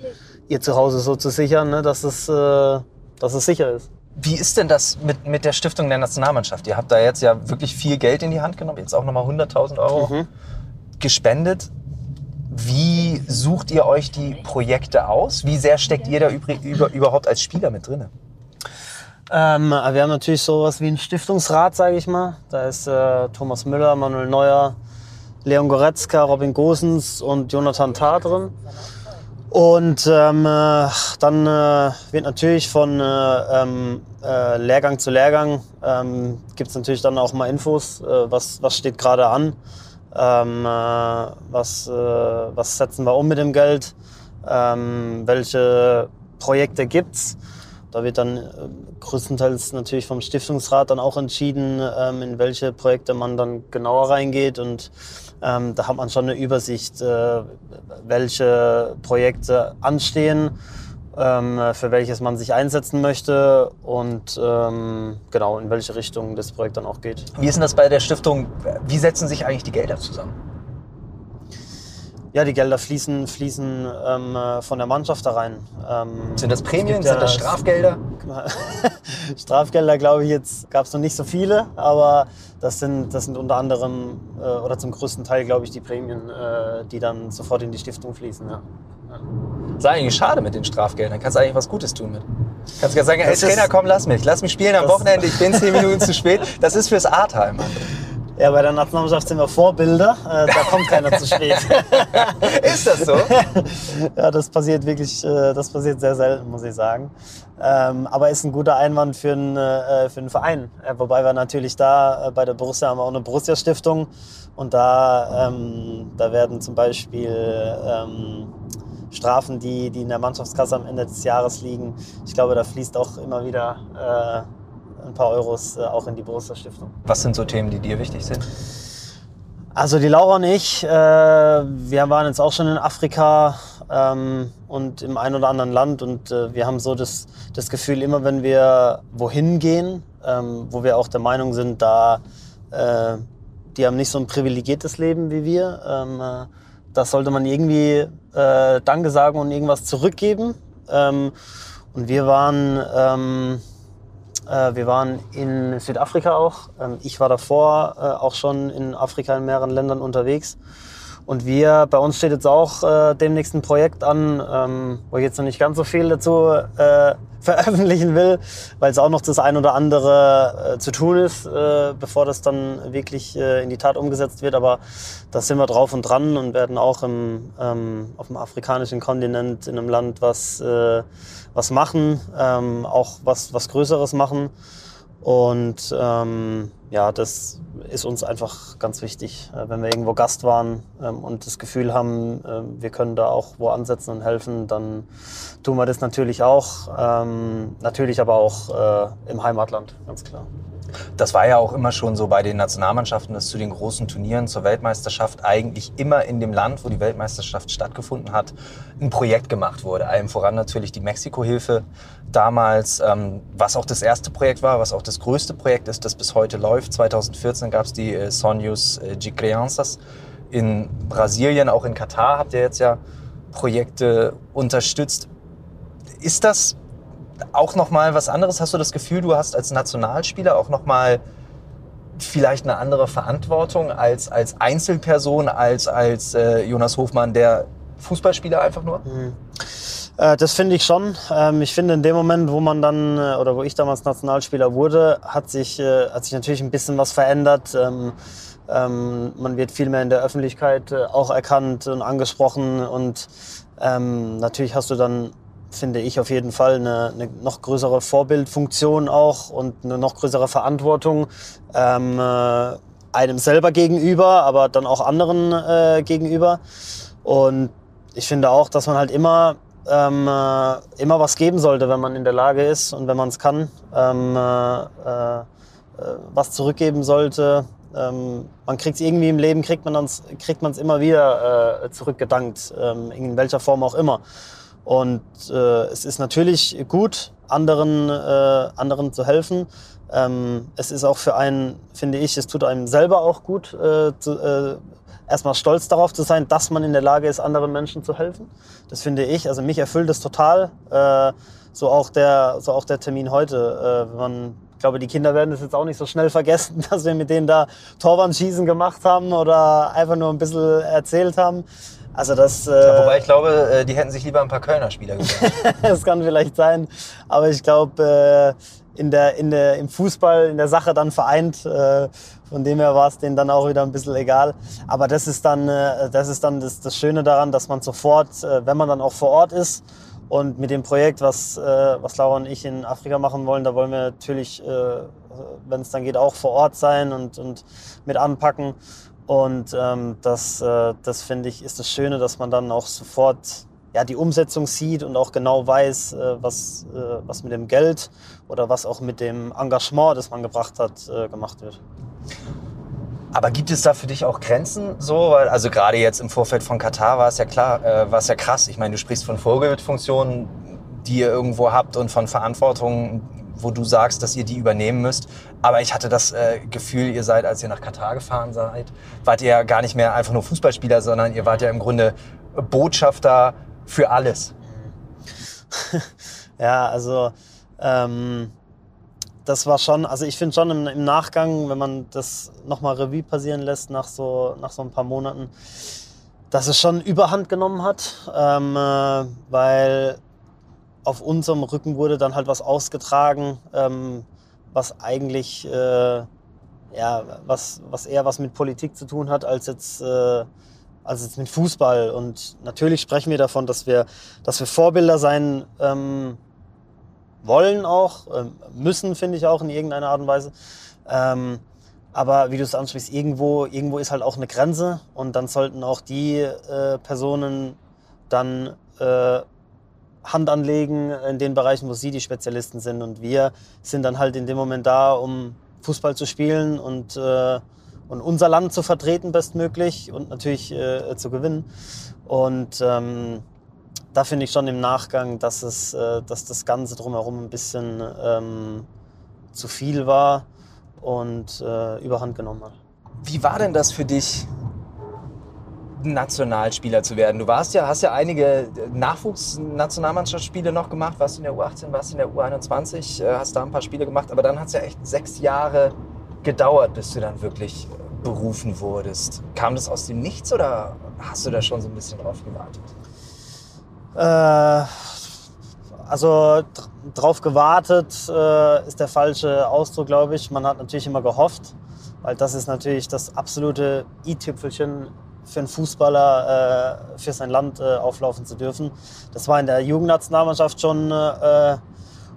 ihr Zuhause so zu sichern, ne, dass, es, äh, dass es sicher ist. Wie ist denn das mit, mit der Stiftung der Nationalmannschaft? Ihr habt da jetzt ja wirklich viel Geld in die Hand genommen, jetzt auch nochmal 100.000 Euro gespendet. Wie sucht ihr euch die Projekte aus? Wie sehr steckt ihr da übrig, über, überhaupt als Spieler mit drin? Ähm, wir haben natürlich sowas wie einen Stiftungsrat, sage ich mal. Da ist äh, Thomas Müller, Manuel Neuer, Leon Goretzka, Robin Gosens und Jonathan Tah drin. Und ähm, äh, dann äh, wird natürlich von äh, ähm, äh, Lehrgang zu Lehrgang ähm, gibt es natürlich dann auch mal Infos, äh, was, was steht gerade an, ähm, äh, was, äh, was setzen wir um mit dem Geld, ähm, welche Projekte gibt's. Da wird dann größtenteils natürlich vom Stiftungsrat dann auch entschieden, ähm, in welche Projekte man dann genauer reingeht. Und ähm, da hat man schon eine Übersicht, äh, welche Projekte anstehen, ähm, für welches man sich einsetzen möchte und ähm, genau in welche Richtung das Projekt dann auch geht. Wie ist denn das bei der Stiftung? Wie setzen sich eigentlich die Gelder zusammen? Ja, die Gelder fließen, fließen ähm, äh, von der Mannschaft da rein. Ähm, Sind das Prämien? Sind das Strafgelder? Strafgelder, glaube ich, jetzt gab es noch nicht so viele, aber das sind, das sind unter anderem äh, oder zum größten Teil, glaube ich, die Prämien, äh, die dann sofort in die Stiftung fließen. Ja. Das ist eigentlich schade mit den Strafgeldern. Kannst du eigentlich was Gutes tun mit. Kannst du sagen, hey Trainer, komm, lass mich. Lass mich spielen am Wochenende. Ich bin zehn Minuten zu spät. Das ist fürs Ahrtal, Mann. Ja, bei der Nationalmannschaft sind wir Vorbilder, äh, da kommt keiner zu spät. Ist das so? ja, das passiert wirklich, äh, das passiert sehr selten, muss ich sagen. Ähm, aber ist ein guter Einwand für einen, äh, für einen Verein. Wobei wir natürlich da bei der Borussia haben wir auch eine Borussia-Stiftung und da, ähm, da werden zum Beispiel ähm, Strafen, die, die in der Mannschaftskasse am Ende des Jahres liegen. Ich glaube, da fließt auch immer wieder ein paar Euros äh, auch in die Borussia-Stiftung. Was sind so Themen, die dir wichtig sind? Also die Laura und ich, äh, wir waren jetzt auch schon in Afrika ähm, und im einen oder anderen Land und äh, wir haben so das, das Gefühl, immer wenn wir wohin gehen, ähm, wo wir auch der Meinung sind, da äh, die haben nicht so ein privilegiertes Leben wie wir, ähm, äh, da sollte man irgendwie äh, Danke sagen und irgendwas zurückgeben. Ähm, und wir waren ähm, äh, wir waren in Südafrika auch. Ähm, ich war davor äh, auch schon in Afrika in mehreren Ländern unterwegs. Und wir, bei uns steht jetzt auch äh, demnächst ein Projekt an, ähm, wo ich jetzt noch nicht ganz so viel dazu äh, veröffentlichen will, weil es auch noch das ein oder andere äh, zu tun ist, äh, bevor das dann wirklich äh, in die Tat umgesetzt wird. Aber da sind wir drauf und dran und werden auch im, ähm, auf dem afrikanischen Kontinent in einem Land was, äh, was machen, ähm, auch was, was Größeres machen. Und ähm, ja, das ist uns einfach ganz wichtig, äh, wenn wir irgendwo Gast waren ähm, und das Gefühl haben, äh, wir können da auch wo ansetzen und helfen, dann tun wir das natürlich auch. Ähm, natürlich aber auch äh, im Heimatland, ganz klar. Das war ja auch immer schon so bei den Nationalmannschaften, dass zu den großen Turnieren, zur Weltmeisterschaft eigentlich immer in dem Land, wo die Weltmeisterschaft stattgefunden hat, ein Projekt gemacht wurde. Allem voran natürlich die Mexiko-Hilfe damals, ähm, was auch das erste Projekt war, was auch das größte Projekt ist, das bis heute läuft. 2014 gab es die äh, Sonhos äh, de Crianças in Brasilien, auch in Katar habt ihr jetzt ja Projekte unterstützt. Ist das auch noch mal was anderes? Hast du das Gefühl, du hast als Nationalspieler auch noch mal vielleicht eine andere Verantwortung als, als Einzelperson, als, als äh, Jonas Hofmann, der Fußballspieler einfach nur? Mhm. Das finde ich schon. Ähm, ich finde, in dem Moment, wo man dann, äh, oder wo ich damals Nationalspieler wurde, hat sich, äh, hat sich natürlich ein bisschen was verändert. Ähm, ähm, man wird viel mehr in der Öffentlichkeit auch erkannt und angesprochen. Und natürlich hast du dann, finde ich, auf jeden Fall eine, eine noch größere Vorbildfunktion auch und eine noch größere Verantwortung. einem selber gegenüber, aber dann auch anderen äh, gegenüber. Und ich finde auch, dass man halt immer ähm, äh, immer was geben sollte, wenn man in der Lage ist und wenn man es kann, ähm, äh, äh, was zurückgeben sollte. Ähm, man kriegt es irgendwie im Leben, kriegt man es kriegt immer wieder äh, zurückgedankt, ähm, in welcher Form auch immer. Und äh, es ist natürlich gut, anderen, äh, anderen zu helfen. Ähm, es ist auch für einen, finde ich, es tut einem selber auch gut, zu, erstmal stolz darauf zu sein, dass man in der Lage ist, anderen Menschen zu helfen. Das finde ich. Also mich erfüllt es total. Äh, so, auch der, so auch der Termin heute. Äh, man, ich glaube, die Kinder werden es jetzt auch nicht so schnell vergessen, dass wir mit denen da Torwandschießen gemacht haben oder einfach nur ein bisschen erzählt haben. Also das, äh, ja, wobei ich glaube, äh, die hätten sich lieber ein paar Kölner Spieler gewünscht. das kann vielleicht sein. Aber ich glaube, äh, in der, in der, im Fußball, in der Sache dann vereint. Äh, von dem her war es denen dann auch wieder ein bisschen egal. Aber das ist dann, äh, das, ist dann das, das Schöne daran, dass man sofort, äh, wenn man dann auch vor Ort ist und mit dem Projekt, was, äh, was Laura und ich in Afrika machen wollen, da wollen wir natürlich, wenn es dann geht, auch vor Ort sein und, und mit anpacken. Und ähm, das, das finde ich, ist das Schöne, dass man dann auch sofort ja, die Umsetzung sieht und auch genau weiß, was, was mit dem Geld oder was auch mit dem Engagement, das man gebracht hat, gemacht wird. Aber gibt es da für dich auch Grenzen so? Weil, also gerade jetzt im Vorfeld von Katar war es ja klar, äh, war es ja krass. Ich meine, du sprichst von Vorbildfunktionen, die ihr irgendwo habt und von Verantwortung, wo du sagst, dass ihr die übernehmen müsst. Aber ich hatte das äh, Gefühl, ihr seid, als ihr nach Katar gefahren seid, wart ihr ja gar nicht mehr einfach nur Fußballspieler, sondern ihr wart ja im Grunde Botschafter für alles. ja, also ähm, das war schon, also ich finde schon im, im, Nachgang, wenn man das nochmal Revue passieren lässt nach so, nach so ein paar Monaten, dass es schon Überhand genommen hat, ähm, äh, weil auf unserem Rücken wurde dann halt was ausgetragen, ähm, was eigentlich äh, ja, was, was eher was mit Politik zu tun hat, als jetzt, äh, als jetzt mit Fußball. Und natürlich sprechen wir davon, dass wir, dass wir Vorbilder sein ähm, wollen auch, ähm, müssen, finde ich auch in irgendeiner Art und Weise. Ähm, aber wie du es ansprichst, irgendwo, irgendwo ist halt auch eine Grenze und dann sollten auch die äh, Personen dann äh, Hand anlegen in den Bereichen, wo sie die Spezialisten sind. Und wir sind dann halt in dem Moment da, um Fußball zu spielen und, äh, und unser Land zu vertreten bestmöglich und natürlich äh, zu gewinnen. Und ähm, da finde ich schon im Nachgang, dass, es, äh, dass das Ganze drumherum ein bisschen ähm, zu viel war und äh, überhand genommen hat. Wie war denn das für dich, Nationalspieler zu werden? Du warst ja, hast ja einige Nachwuchsnationalmannschaftsspiele noch gemacht, warst in der U18, warst in der U21, äh, hast da ein paar Spiele gemacht, aber dann hat es ja echt sechs Jahre gedauert, bis du dann wirklich berufen wurdest. Kam das aus dem Nichts oder hast du da schon so ein bisschen drauf gewartet? Äh, also drauf gewartet äh, ist der falsche Ausdruck, glaube ich. Man hat natürlich immer gehofft, weil das ist natürlich das absolute i-Tüpfelchen für einen Fußballer, äh, für sein Land äh, auflaufen zu dürfen. Das war in der Jugendnationalmannschaft schon äh,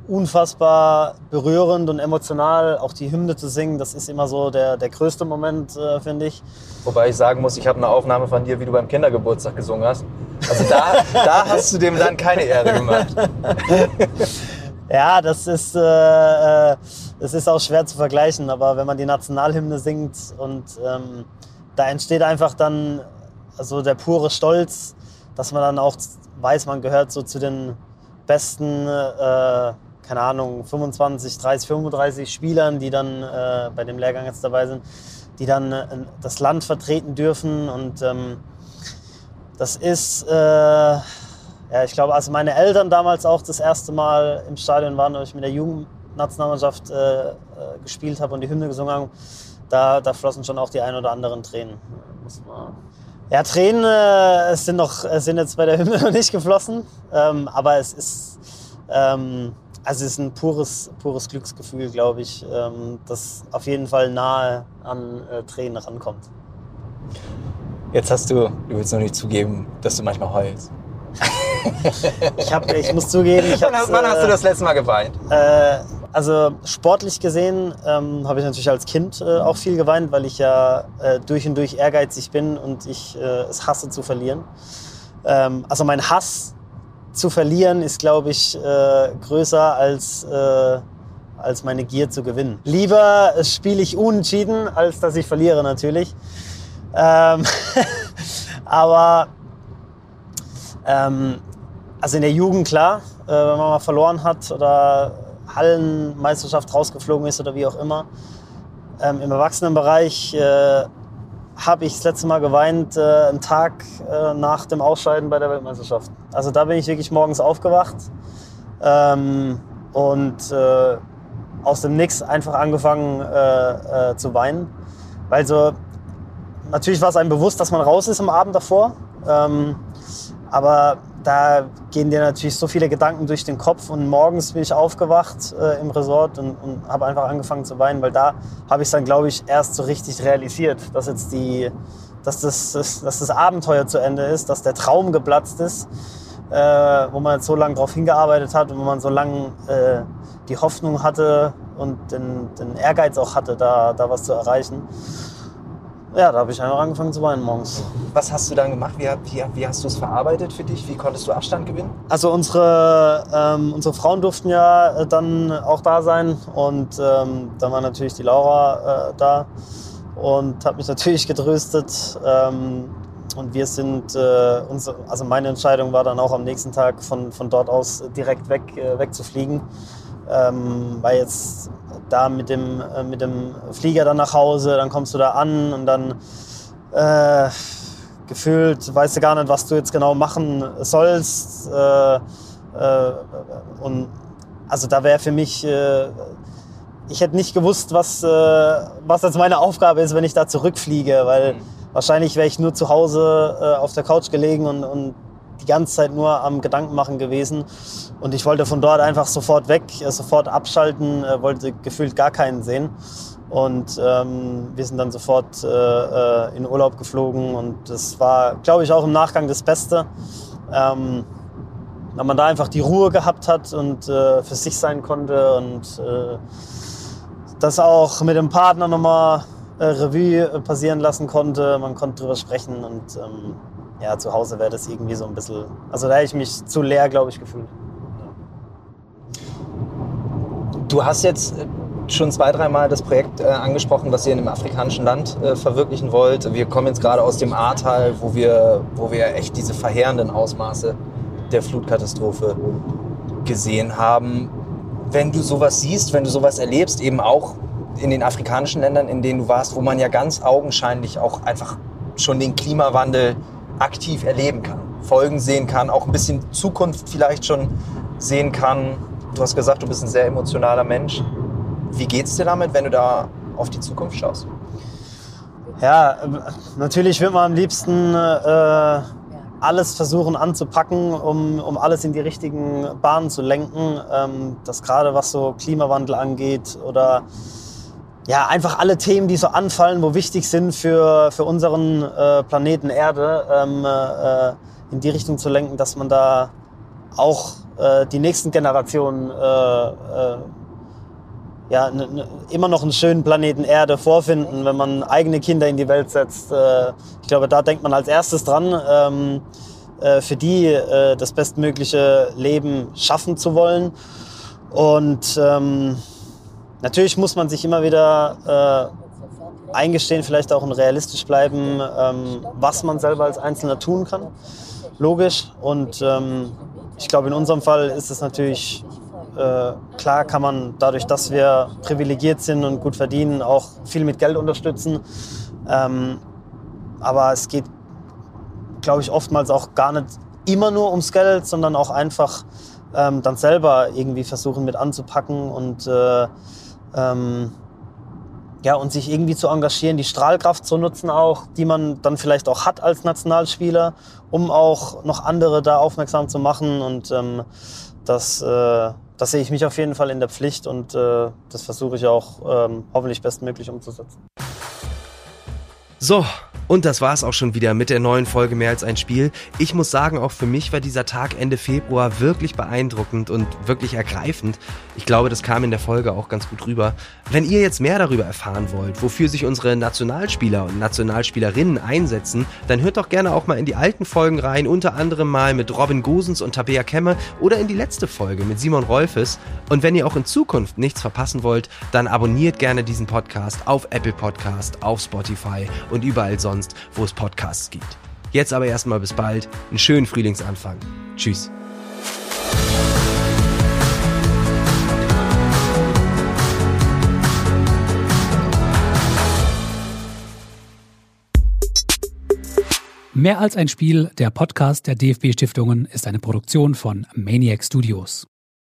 unfassbar berührend und emotional. Auch die Hymne zu singen, das ist immer so der, der größte Moment, äh, finde ich. Wobei ich sagen muss, ich habe eine Aufnahme von dir, wie du beim Kindergeburtstag gesungen hast. Also da, da hast du dem dann keine Ehre gemacht. ja, das ist, äh, äh, das ist auch schwer zu vergleichen. Aber wenn man die Nationalhymne singt und ähm, da entsteht einfach dann also der pure Stolz, dass man dann auch weiß, man gehört so zu den besten äh, keine Ahnung, 25, 30, 35 Spielern, die dann äh, bei dem Lehrgang jetzt dabei sind, die dann äh, das Land vertreten dürfen. Und ähm, das ist, äh, Ja, ich glaube, als meine Eltern damals auch das erste Mal im Stadion waren und ich mit der Jugendnationalmannschaft äh, äh, gespielt habe und die Hymne gesungen habe, da, da flossen schon auch die ein oder anderen Tränen. Ja, Tränen äh, sind, noch, sind jetzt bei der Hymne noch nicht geflossen, ähm, aber es ist, ähm, also es ist ein pures, pures Glücksgefühl, glaube ich, ähm, das auf jeden Fall nahe an äh, Tränen rankommt. Jetzt hast du, du willst noch nicht zugeben, dass du manchmal heulst. ich, hab, ich muss zugeben, ich Wann, wann hast du das letzte Mal geweint? Äh, also sportlich gesehen ähm, habe ich natürlich als Kind äh, auch viel geweint, weil ich ja äh, durch und durch ehrgeizig bin und ich äh, es hasse zu verlieren. Ähm, also mein Hass zu verlieren ist, glaube ich, äh, größer als, äh, als meine Gier zu gewinnen. Lieber spiele ich unentschieden, als dass ich verliere natürlich. Ähm aber ähm, also in der Jugend klar, äh, wenn man mal verloren hat oder Hallenmeisterschaft rausgeflogen ist oder wie auch immer. Ähm, Im Erwachsenenbereich äh, habe ich das letzte Mal geweint, äh, einen Tag äh, nach dem Ausscheiden bei der Weltmeisterschaft. Also da bin ich wirklich morgens aufgewacht ähm, und äh, aus dem Nix einfach angefangen äh, äh, zu weinen. Weil so, natürlich war es einem bewusst, dass man raus ist am Abend davor. Ähm, aber da gehen dir natürlich so viele Gedanken durch den Kopf und morgens bin ich aufgewacht äh, im Resort und, und habe einfach angefangen zu weinen, weil da habe ich es dann, glaube ich, erst so richtig realisiert, dass jetzt die, dass das, das, dass das Abenteuer zu Ende ist, dass der Traum geplatzt ist, äh, wo man jetzt so lange darauf hingearbeitet hat und wo man so lange äh, die Hoffnung hatte und den, den Ehrgeiz auch hatte, da, da was zu erreichen. Ja, da habe ich einfach angefangen zu weinen morgens. Was hast du dann gemacht? Wie, wie, wie hast du es verarbeitet für dich? Wie konntest du Abstand gewinnen? Also unsere, ähm, unsere Frauen durften ja äh, dann auch da sein und ähm, dann war natürlich die Laura äh, da und hat mich natürlich getröstet. Ähm, und wir sind, äh, unsere, also meine Entscheidung war dann auch am nächsten Tag von, von dort aus direkt weg, äh, wegzufliegen. Ähm, weil jetzt da mit dem, äh, mit dem Flieger dann nach Hause, dann kommst du da an und dann äh, gefühlt weißt du gar nicht, was du jetzt genau machen sollst. Äh, äh, und also da wäre für mich, äh, ich hätte nicht gewusst, was, äh, was jetzt meine Aufgabe ist, wenn ich da zurückfliege, weil mhm. wahrscheinlich wäre ich nur zu Hause auf der Couch gelegen und, und ganze Zeit nur am Gedanken machen gewesen. Und ich wollte von dort einfach sofort weg, äh, sofort abschalten, äh, wollte gefühlt gar keinen sehen. Und ähm, wir sind dann sofort äh, äh, in Urlaub geflogen und das war, glaube ich, auch im Nachgang das Beste. Ähm, weil man da einfach die Ruhe gehabt hat und äh, für sich sein konnte und äh, das auch mit dem Partner nochmal Revue passieren lassen konnte. Man konnte drüber sprechen und ähm, ja, zu Hause wäre das irgendwie so ein bisschen, also da hätte ich mich zu leer, glaube ich, gefühlt. Du hast jetzt äh, schon zwei, dreimal das Projekt äh, angesprochen, was ihr in einem afrikanischen Land äh, verwirklichen wollt. Wir kommen jetzt gerade aus dem Ahrtal, wo wir, wo wir echt diese verheerenden Ausmaße der Flutkatastrophe gesehen haben. Wenn du sowas siehst, wenn du sowas erlebst, eben auch in den afrikanischen Ländern, in denen du warst, wo man ja ganz augenscheinlich auch einfach schon den Klimawandel aktiv erleben kann, Folgen sehen kann, auch ein bisschen Zukunft vielleicht schon sehen kann. Du hast gesagt, du bist ein sehr emotionaler Mensch. Wie geht es dir damit, wenn du da auf die Zukunft schaust? Ja, natürlich wird man am liebsten äh, alles versuchen anzupacken, um, um alles in die richtigen Bahnen zu lenken. Ähm, das gerade was so Klimawandel angeht oder ja, einfach alle Themen, die so anfallen, wo wichtig sind für, für unseren äh, Planeten Erde, ähm, äh, in die Richtung zu lenken, dass man da auch äh, die nächsten Generationen äh, äh, ja, immer noch einen schönen Planeten Erde vorfinden, wenn man eigene Kinder in die Welt setzt. Äh, ich glaube, da denkt man als erstes dran, ähm, für die das bestmögliche Leben schaffen zu wollen. Und ähm, Natürlich muss man sich immer wieder äh, eingestehen, vielleicht auch realistisch bleiben, ähm, was man selber als Einzelner tun kann. Logisch. Und ähm, ich glaube, in unserem Fall ist es natürlich äh, klar, kann man dadurch, dass wir privilegiert sind und gut verdienen, auch viel mit Geld unterstützen. Ähm, aber es geht, glaube ich, oftmals auch gar nicht immer nur ums Geld, sondern auch einfach ähm, dann selber irgendwie versuchen mit anzupacken und äh, ähm, ja, und sich irgendwie zu engagieren, die Strahlkraft zu nutzen auch, die man dann vielleicht auch hat als Nationalspieler, um auch noch andere da aufmerksam zu machen. Und ähm, das, äh, das sehe ich mich auf jeden Fall in der Pflicht und äh, das versuche ich auch ähm, hoffentlich bestmöglich umzusetzen. So, und das war's auch schon wieder mit der neuen Folge Mehr als ein Spiel. Ich muss sagen, auch für mich war dieser Tag Ende Februar wirklich beeindruckend und wirklich ergreifend. Ich glaube, das kam in der Folge auch ganz gut rüber. Wenn ihr jetzt mehr darüber erfahren wollt, wofür sich unsere Nationalspieler und Nationalspielerinnen einsetzen, dann hört doch gerne auch mal in die alten Folgen rein, unter anderem mal mit Robin Gosens und Tabea Kemme oder in die letzte Folge mit Simon Rolfes. Und wenn ihr auch in Zukunft nichts verpassen wollt, dann abonniert gerne diesen Podcast auf Apple Podcast, auf Spotify und überall sonst sonst, wo es Podcasts gibt. Jetzt aber erstmal bis bald, einen schönen Frühlingsanfang. Tschüss. Mehr als ein Spiel, der Podcast der DFB Stiftungen ist eine Produktion von Maniac Studios.